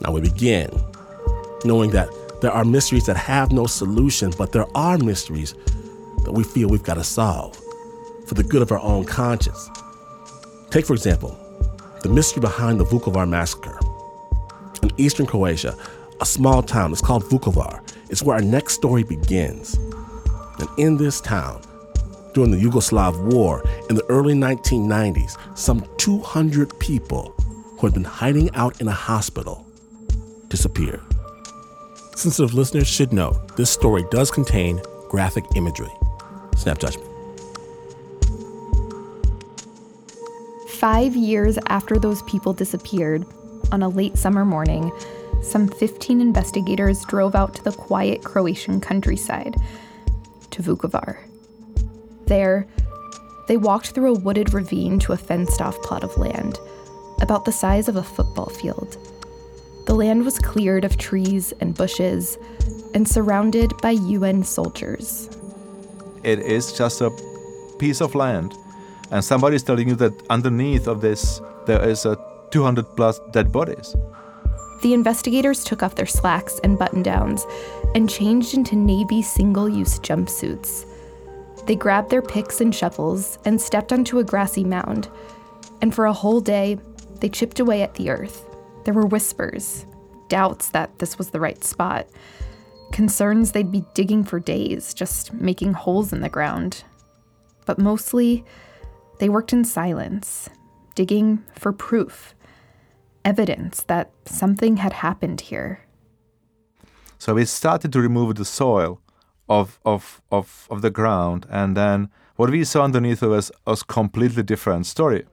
Now we begin knowing that there are mysteries that have no solution, but there are mysteries that we feel we've got to solve for the good of our own conscience. Take, for example, the mystery behind the Vukovar massacre. In eastern Croatia, a small town is called Vukovar. It's where our next story begins. And in this town, during the Yugoslav War in the early 1990s, some 200 people who had been hiding out in a hospital disappeared. Sensitive listeners should know this story does contain graphic imagery. Snap judgment. Five years after those people disappeared, on a late summer morning, some 15 investigators drove out to the quiet Croatian countryside, to Vukovar. There, they walked through a wooded ravine to a fenced off plot of land, about the size of a football field. The land was cleared of trees and bushes and surrounded by UN soldiers. It is just a piece of land, and somebody is telling you that underneath of this there is a 200 plus dead bodies. The investigators took off their slacks and button downs and changed into navy single use jumpsuits. They grabbed their picks and shovels and stepped onto a grassy mound. And for a whole day, they chipped away at the earth. There were whispers, doubts that this was the right spot, concerns they'd be digging for days, just making holes in the ground. But mostly, they worked in silence, digging for proof, evidence that something had happened here. So we started to remove the soil of, of, of, of the ground, and then what we saw underneath was a completely different story.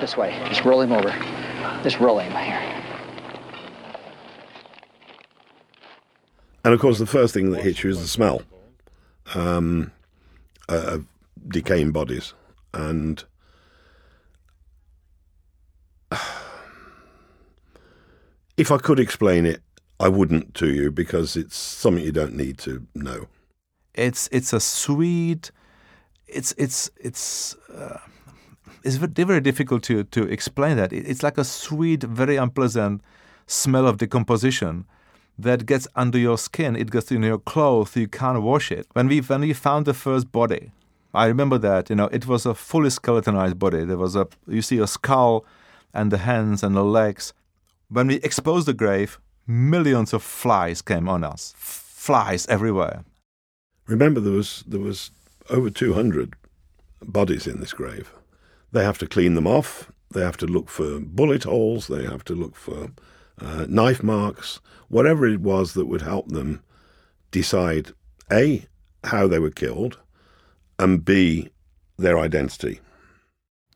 This way. Just roll him over. Just roll him here. And of course, the first thing that hits you is the smell um, uh, of decaying bodies. And if I could explain it, I wouldn't to you because it's something you don't need to know. It's it's a sweet. It's it's it's. Uh, it's very difficult to, to explain that. It's like a sweet, very unpleasant smell of decomposition that gets under your skin. It gets in your clothes. You can't wash it. When we when we found the first body, I remember that you know it was a fully skeletonized body. There was a you see a skull, and the hands and the legs. When we exposed the grave, millions of flies came on us. Flies everywhere. Remember, there was there was over two hundred bodies in this grave. They have to clean them off. They have to look for bullet holes. They have to look for uh, knife marks, whatever it was that would help them decide A, how they were killed, and B, their identity.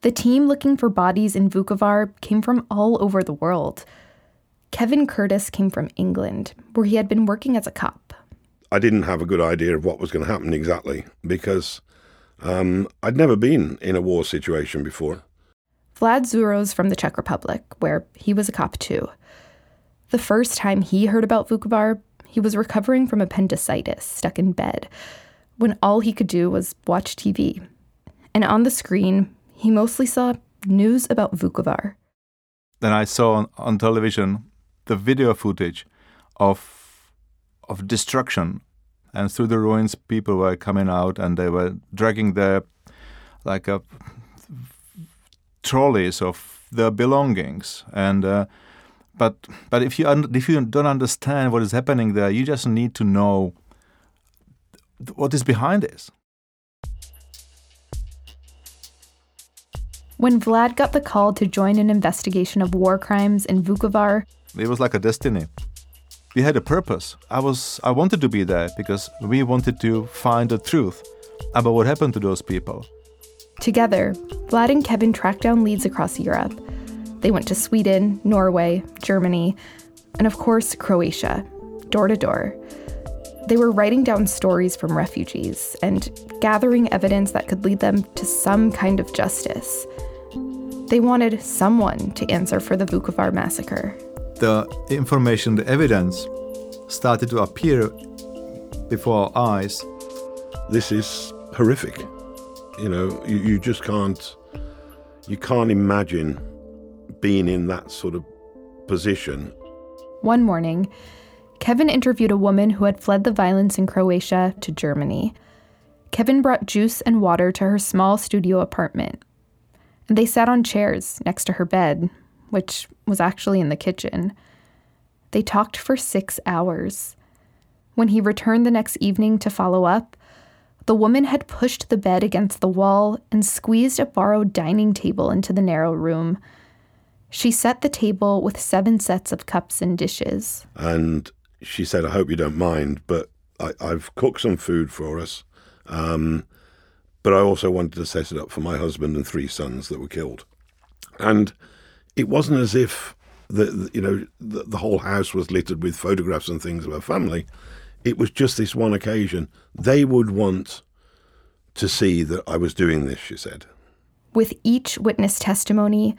The team looking for bodies in Vukovar came from all over the world. Kevin Curtis came from England, where he had been working as a cop. I didn't have a good idea of what was going to happen exactly because um, I'd never been in a war situation before. Vlad Dzuro's from the Czech Republic, where he was a cop too. The first time he heard about Vukovar, he was recovering from appendicitis, stuck in bed, when all he could do was watch TV. And on the screen, he mostly saw news about Vukovar. Then I saw on, on television the video footage of of destruction and through the ruins people were coming out and they were dragging their like a trolleys of their belongings. And uh, but but if you un- if you don't understand what is happening there you just need to know what is behind this. When Vlad got the call to join an investigation of war crimes in Vukovar, it was like a destiny we had a purpose. I was I wanted to be there because we wanted to find the truth about what happened to those people. Together, Vlad and Kevin tracked down leads across Europe. They went to Sweden, Norway, Germany, and of course, Croatia, door to door. They were writing down stories from refugees and gathering evidence that could lead them to some kind of justice. They wanted someone to answer for the Vukovar massacre the information, the evidence started to appear before our eyes. This is horrific. You know, you, you just can't you can't imagine being in that sort of position. One morning, Kevin interviewed a woman who had fled the violence in Croatia to Germany. Kevin brought juice and water to her small studio apartment. And they sat on chairs next to her bed, which was actually in the kitchen. They talked for six hours. When he returned the next evening to follow up, the woman had pushed the bed against the wall and squeezed a borrowed dining table into the narrow room. She set the table with seven sets of cups and dishes. And she said, I hope you don't mind, but I, have cooked some food for us. Um, but I also wanted to set it up for my husband and three sons that were killed. And it wasn't as if the, you know the, the whole house was littered with photographs and things of her family. It was just this one occasion. They would want to see that I was doing this, she said. With each witness testimony,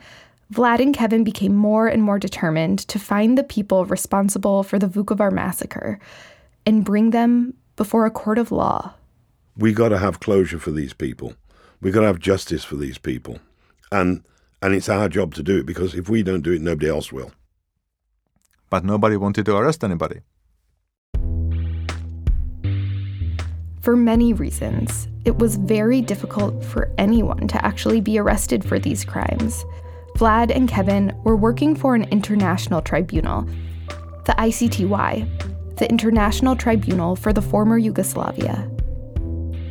Vlad and Kevin became more and more determined to find the people responsible for the Vukovar massacre and bring them before a court of law. We got to have closure for these people. We got to have justice for these people. And and it's our job to do it because if we don't do it nobody else will. But nobody wanted to arrest anybody. For many reasons, it was very difficult for anyone to actually be arrested for these crimes. Vlad and Kevin were working for an international tribunal, the ICTY, the International Tribunal for the Former Yugoslavia.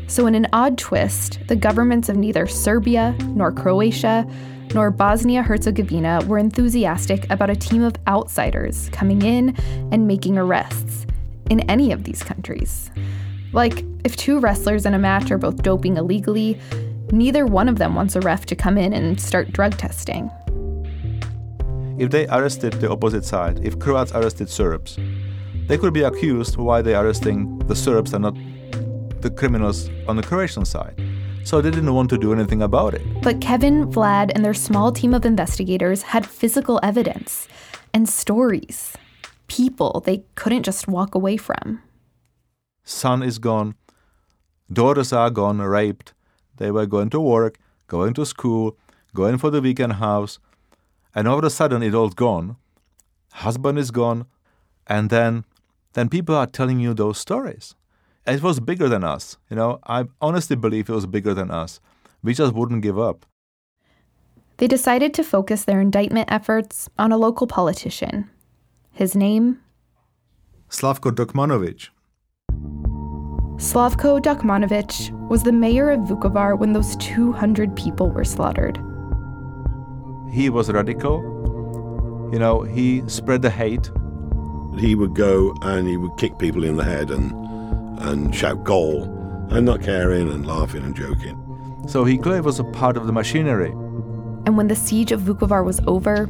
So, in an odd twist, the governments of neither Serbia nor Croatia nor Bosnia Herzegovina were enthusiastic about a team of outsiders coming in and making arrests in any of these countries. Like, if two wrestlers in a match are both doping illegally, neither one of them wants a ref to come in and start drug testing. If they arrested the opposite side, if Croats arrested Serbs, they could be accused why they are arresting the Serbs and not the criminals on the Croatian side. So they didn't want to do anything about it. But Kevin, Vlad, and their small team of investigators had physical evidence and stories, people they couldn't just walk away from. Son is gone, daughters are gone, raped. They were going to work, going to school, going for the weekend house, and all of a sudden it all's gone. Husband is gone, and then then people are telling you those stories. It was bigger than us. You know, I honestly believe it was bigger than us. We just wouldn't give up. They decided to focus their indictment efforts on a local politician. His name? Slavko Dokmanovic. Slavko Dokmanovic was the mayor of Vukovar when those 200 people were slaughtered. He was radical. You know, he spread the hate. He would go and he would kick people in the head and, and shout goal and not caring and laughing and joking. So he clearly was a part of the machinery. And when the siege of Vukovar was over,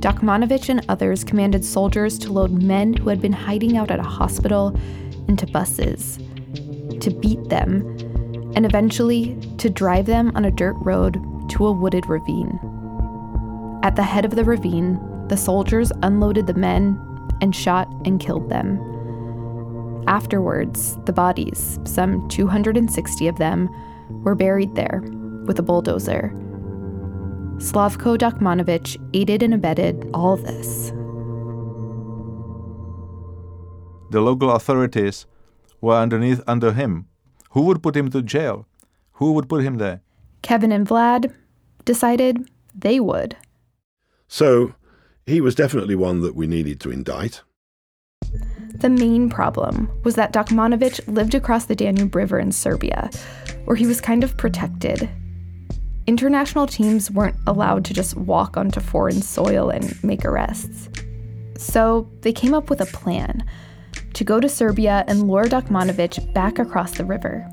Dokmanovic and others commanded soldiers to load men who had been hiding out at a hospital into buses to beat them, and eventually to drive them on a dirt road to a wooded ravine. At the head of the ravine, the soldiers unloaded the men and shot and killed them. Afterwards, the bodies, some 260 of them, were buried there with a bulldozer. Slavko Dokmanovic aided and abetted all this. The local authorities were underneath under him. Who would put him to jail? Who would put him there? Kevin and Vlad decided they would. So he was definitely one that we needed to indict. The main problem was that Dokmanovic lived across the Danube River in Serbia, where he was kind of protected. International teams weren't allowed to just walk onto foreign soil and make arrests. So they came up with a plan to go to Serbia and lure Dokmanovic back across the river.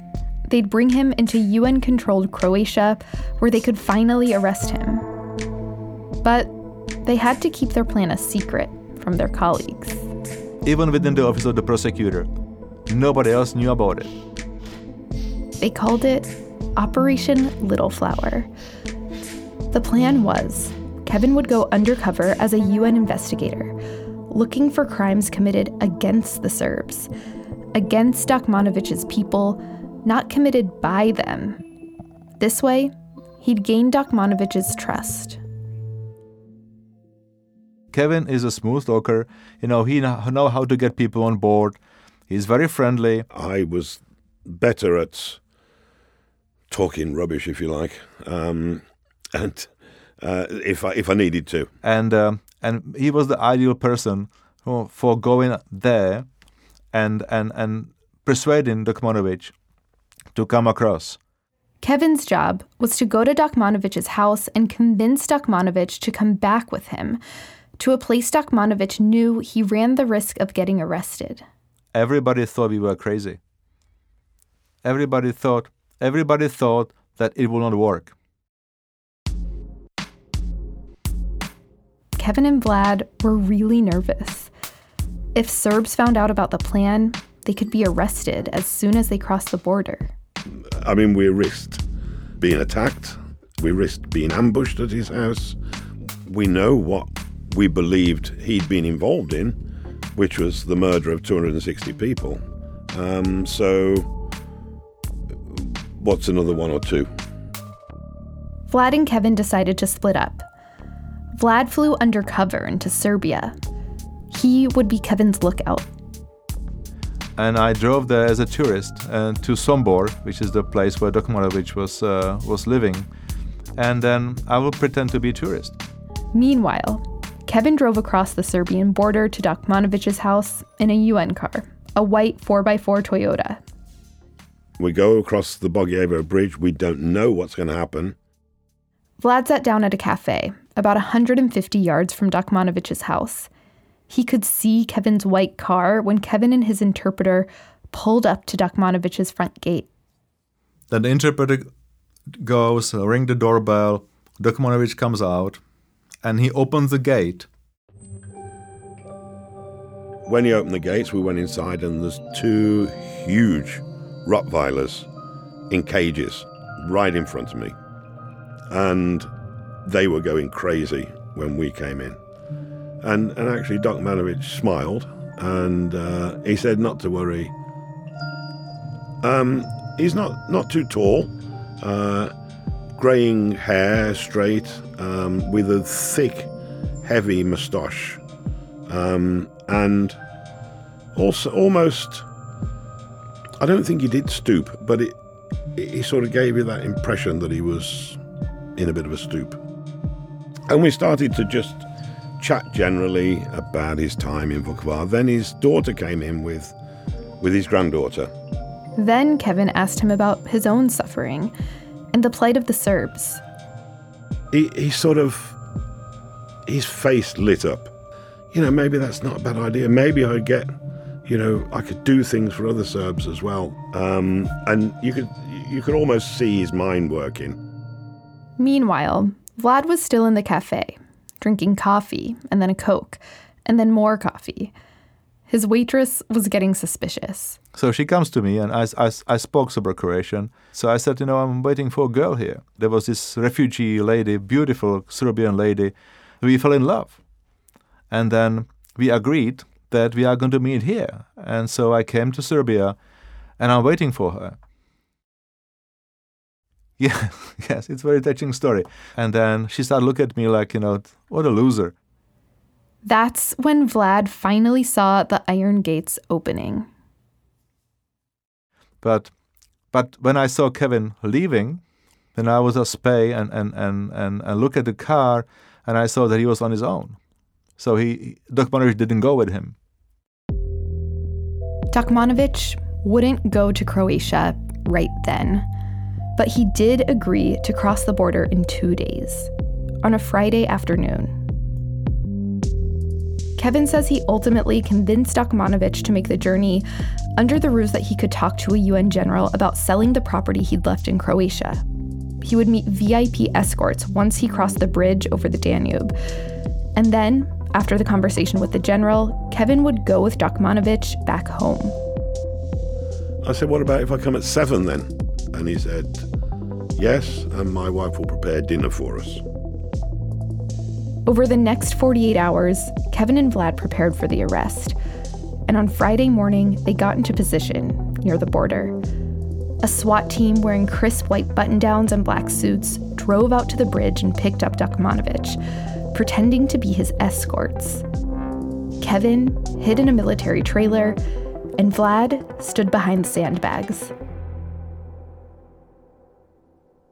They'd bring him into UN controlled Croatia, where they could finally arrest him. But they had to keep their plan a secret from their colleagues. Even within the office of the prosecutor, nobody else knew about it. They called it Operation Little Flower. The plan was Kevin would go undercover as a UN investigator looking for crimes committed against the Serbs, against Dokmanovic's people, not committed by them. This way, he'd gain Dokmanovic's trust. Kevin is a smooth talker. You know, he know how to get people on board. He's very friendly. I was better at talking rubbish, if you like, um, and uh, if I if I needed to. and um, and he was the ideal person who, for going there and and and persuading Dokmanovic to come across. Kevin's job was to go to Dokmanovich's house and convince Dokmanovich to come back with him to a place Dokmanovich knew he ran the risk of getting arrested. Everybody thought we were crazy. Everybody thought everybody thought that it will not work. Kevin and Vlad were really nervous. If Serbs found out about the plan, they could be arrested as soon as they crossed the border. I mean, we risked being attacked. We risked being ambushed at his house. We know what we believed he'd been involved in, which was the murder of 260 people. Um, so, what's another one or two? Vlad and Kevin decided to split up. Vlad flew undercover into Serbia. He would be Kevin's lookout. And I drove there as a tourist uh, to Sombor, which is the place where Dokmanovic was uh, was living, and then I will pretend to be a tourist. Meanwhile, Kevin drove across the Serbian border to Dokmanovich's house in a UN car, a white 4x4 Toyota. We go across the Bogojevo Bridge. We don't know what's going to happen. Vlad sat down at a cafe, about 150 yards from Dokmanovich's house. He could see Kevin's white car when Kevin and his interpreter pulled up to Dokmanovich's front gate. Then the interpreter goes, ring the doorbell. Dokmanovic comes out, and he opens the gate. When he opened the gates, we went inside, and there's two huge Rottweilers in cages right in front of me. And they were going crazy when we came in. And, and actually, Dokmanovich smiled and uh, he said not to worry. Um, he's not, not too tall, uh, greying hair, straight, um, with a thick, heavy moustache, um, and also almost. I don't think he did stoop, but it, it, he sort of gave you that impression that he was in a bit of a stoop. And we started to just chat generally about his time in Vukovar. Then his daughter came in with, with his granddaughter. Then Kevin asked him about his own suffering and the plight of the Serbs. He, he sort of, his face lit up. You know, maybe that's not a bad idea. Maybe I'd get, you know, I could do things for other Serbs as well. Um, and you could, you could almost see his mind working. Meanwhile, Vlad was still in the cafe, drinking coffee and then a Coke, and then more coffee. His waitress was getting suspicious. So she comes to me, and I, I, I spoke Serbo Croatian. So I said, You know, I'm waiting for a girl here. There was this refugee lady, beautiful Serbian lady. We fell in love. And then we agreed that we are going to meet here. And so I came to Serbia, and I'm waiting for her. Yeah, yes, it's a very touching story. And then she started looking at me like, you know, what a loser. That's when Vlad finally saw the iron gates opening. But but when I saw Kevin leaving, then I was a spay and, and, and, and, and look at the car and I saw that he was on his own. So he Dokmanovic didn't go with him. Dokmanovic wouldn't go to Croatia right then, but he did agree to cross the border in two days, on a Friday afternoon. Kevin says he ultimately convinced Dokmanovic to make the journey under the ruse that he could talk to a UN general about selling the property he'd left in Croatia. He would meet VIP escorts once he crossed the bridge over the Danube. And then, after the conversation with the general, Kevin would go with Dokmanovic back home. I said, What about if I come at seven then? And he said, Yes, and my wife will prepare dinner for us. Over the next 48 hours, Kevin and Vlad prepared for the arrest. And on Friday morning, they got into position near the border. A SWAT team wearing crisp white button downs and black suits drove out to the bridge and picked up Dokmanovic, pretending to be his escorts. Kevin hid in a military trailer, and Vlad stood behind sandbags.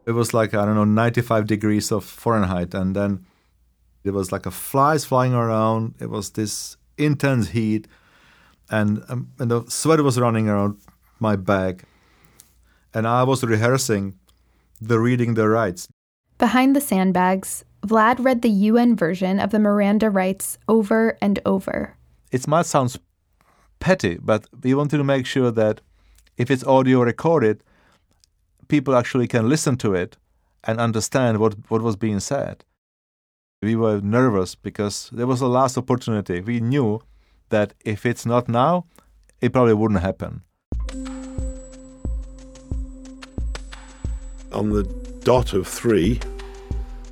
It was like, I don't know, 95 degrees of Fahrenheit. And then it was like a flies flying around. It was this intense heat. And, um, and the sweat was running around my back. And I was rehearsing the reading the rights. Behind the sandbags, Vlad read the UN version of the Miranda rights over and over. It might sound petty, but we wanted to make sure that if it's audio recorded, people actually can listen to it and understand what, what was being said. We were nervous because there was a last opportunity. We knew that if it's not now, it probably wouldn't happen. On the dot of three,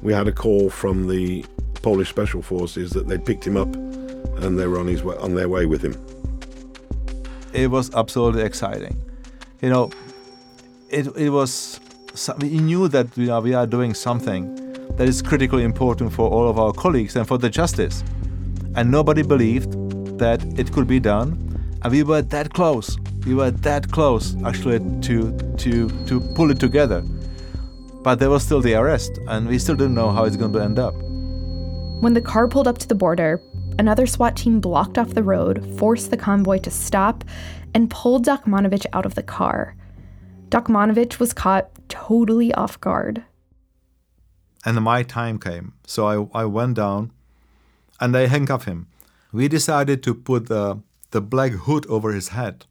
we had a call from the Polish Special Forces that they'd picked him up and they were on his way, on their way with him. It was absolutely exciting. You know, it, it was we knew that we are, we are doing something that is critically important for all of our colleagues and for the justice. And nobody believed that it could be done. And we were that close. We were that close actually to to to pull it together. But there was still the arrest, and we still didn't know how it's going to end up. When the car pulled up to the border, another SWAT team blocked off the road, forced the convoy to stop, and pulled Dokmanovich out of the car. Dokmanovich was caught totally off guard. And my time came. So I, I went down and they handcuffed him. We decided to put the, the black hood over his head.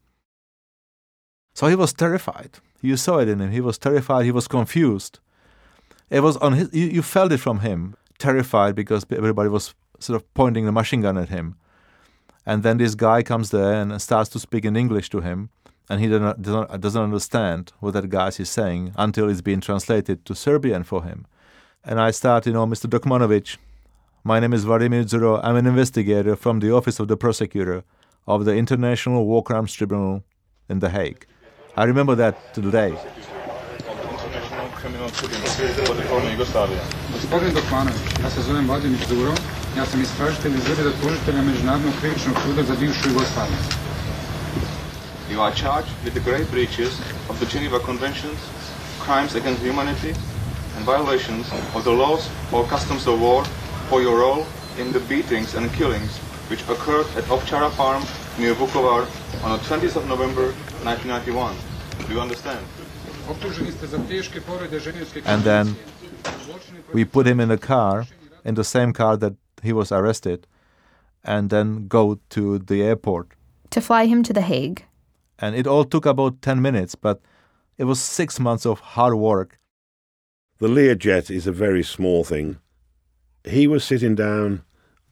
So he was terrified. You saw it in him. He was terrified. He was confused. It was on his. You, you felt it from him. Terrified because everybody was sort of pointing the machine gun at him. And then this guy comes there and starts to speak in English to him and he doesn't, doesn't understand what that guy is saying until it's being translated to Serbian for him. And I start, you know, Mr. Dokmanovich, my name is Vladimir Dzuro. I'm an investigator from the Office of the Prosecutor of the International War Crimes Tribunal in The Hague. I remember that today. Gospodin Dokmanović, ja se zovem Vladimir Dzuro, ja sam istražitelj iz Ureda tužitelja Međunarodnog krivičnog suda za bivšu Jugoslaviju. You are charged with the grave breaches of the Geneva Conventions, crimes against humanity, and violations of the laws or customs of war for your role in the beatings and killings which occurred at Ovchara Farm near Vukovar on the 20th of November 1991. Do you understand? And then we put him in a car, in the same car that he was arrested, and then go to the airport. To fly him to The Hague and it all took about 10 minutes, but it was six months of hard work. The Learjet is a very small thing. He was sitting down.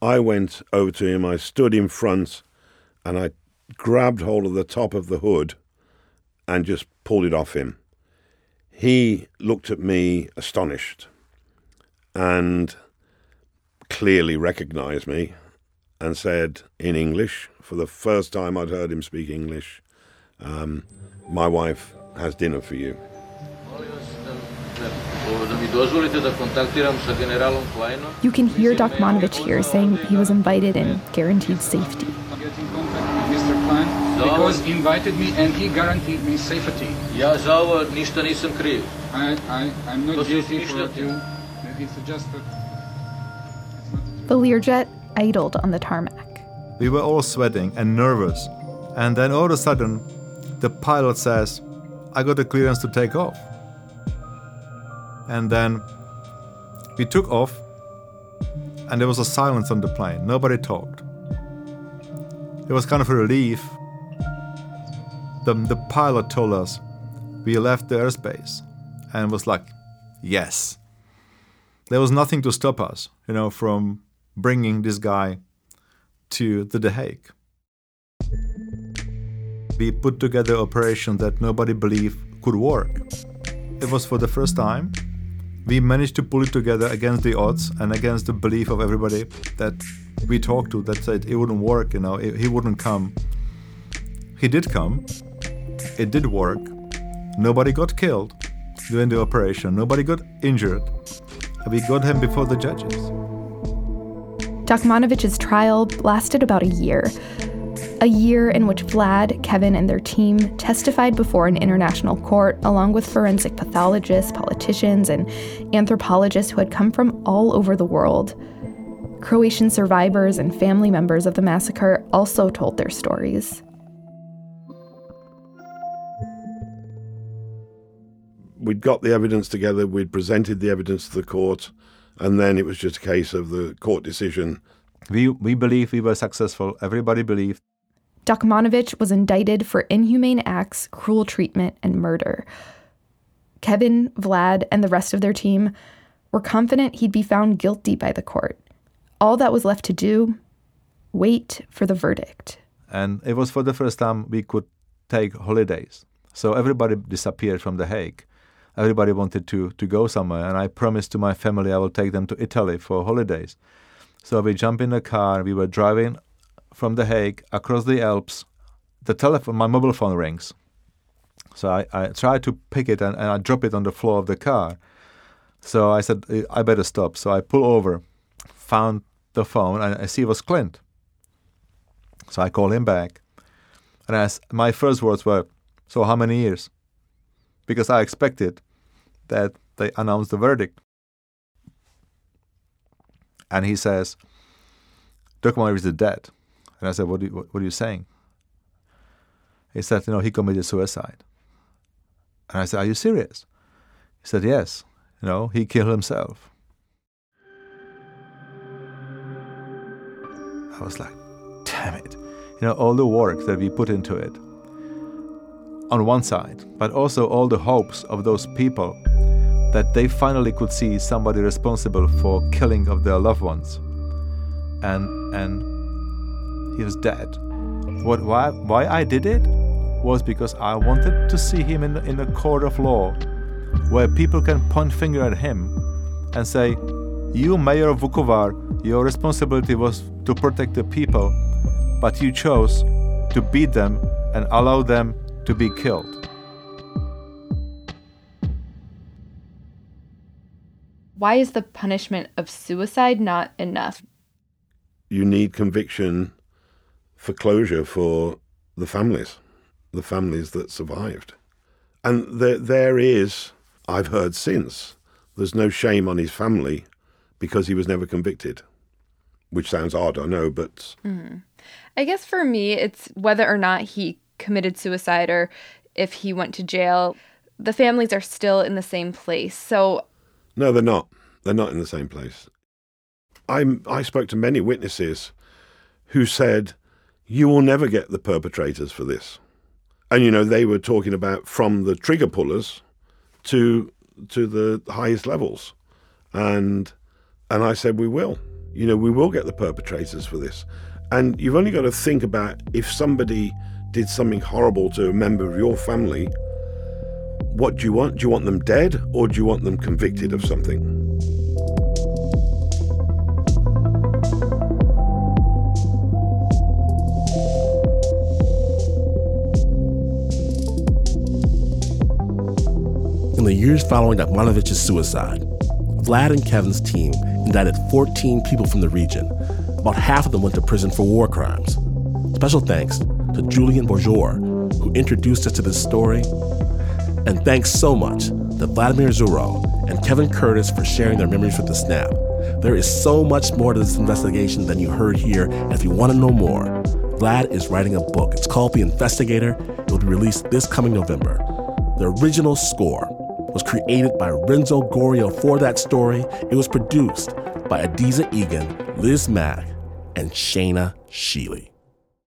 I went over to him. I stood in front and I grabbed hold of the top of the hood and just pulled it off him. He looked at me astonished and clearly recognized me and said in English, for the first time I'd heard him speak English, um, my wife has dinner for you. You can hear Dokmanovich here saying he was invited and guaranteed safety. Mr. Klein, because he invited me and he guaranteed me safety. Ja za ovo ništa nisam kriv. I, I, I'm not guilty for you. It's just that... The Learjet idled on the tarmac. We were all sweating and nervous. And then all of a sudden, the pilot says, I got the clearance to take off. And then we took off, and there was a silence on the plane. Nobody talked. It was kind of a relief. The, the pilot told us we left the airspace and was like, yes. There was nothing to stop us, you know, from bringing this guy to the The Hague we put together operation that nobody believed could work. It was for the first time. We managed to pull it together against the odds and against the belief of everybody that we talked to that said it wouldn't work, you know, he wouldn't come. He did come. It did work. Nobody got killed during the operation. Nobody got injured. We got him before the judges. Dokmanovich's trial lasted about a year. A year in which Vlad, Kevin, and their team testified before an international court, along with forensic pathologists, politicians, and anthropologists who had come from all over the world. Croatian survivors and family members of the massacre also told their stories. We'd got the evidence together, we'd presented the evidence to the court, and then it was just a case of the court decision. We, we believe we were successful. Everybody believed. Dokmanovich was indicted for inhumane acts, cruel treatment, and murder. Kevin, Vlad, and the rest of their team were confident he'd be found guilty by the court. All that was left to do wait for the verdict. And it was for the first time we could take holidays. So everybody disappeared from The Hague. Everybody wanted to, to go somewhere, and I promised to my family I will take them to Italy for holidays. So we jumped in the car, we were driving from The Hague across the Alps. The telephone, my mobile phone rings. So I, I tried to pick it and, and I drop it on the floor of the car. So I said, I better stop. So I pull over, found the phone and I see it was Clint. So I call him back. And as my first words were, So how many years? Because I expected that they announced the verdict. And he says, Dokmanov is dead. And I said, what, you, what, what are you saying? He said, You know, he committed suicide. And I said, Are you serious? He said, Yes. You know, he killed himself. I was like, damn it. You know, all the work that we put into it on one side, but also all the hopes of those people that they finally could see somebody responsible for killing of their loved ones. And and he was dead. What why why I did it was because I wanted to see him in in a court of law where people can point finger at him and say, "You, mayor of Vukovar, your responsibility was to protect the people, but you chose to beat them and allow them to be killed." Why is the punishment of suicide not enough? You need conviction for closure for the families, the families that survived. And there, there is, I've heard since, there's no shame on his family because he was never convicted, which sounds odd, I know, but. Mm-hmm. I guess for me, it's whether or not he committed suicide or if he went to jail. The families are still in the same place. So. No, they're not. They're not in the same place. I, I spoke to many witnesses who said, You will never get the perpetrators for this. And, you know, they were talking about from the trigger pullers to to the highest levels. And and I said we will. You know, we will get the perpetrators for this. And you've only got to think about if somebody did something horrible to a member of your family, what do you want? Do you want them dead or do you want them convicted of something? In the years following Dokmanovich's suicide, Vlad and Kevin's team indicted 14 people from the region. About half of them went to prison for war crimes. Special thanks to Julian Borger, who introduced us to this story. And thanks so much to Vladimir Dzuro and Kevin Curtis for sharing their memories with the Snap. There is so much more to this investigation than you heard here, and if you want to know more, Vlad is writing a book. It's called The Investigator. It will be released this coming November. The original score was created by Renzo Gorrio for that story. It was produced by Adizah Eghan, Liz Mak, and Shaina Shealy.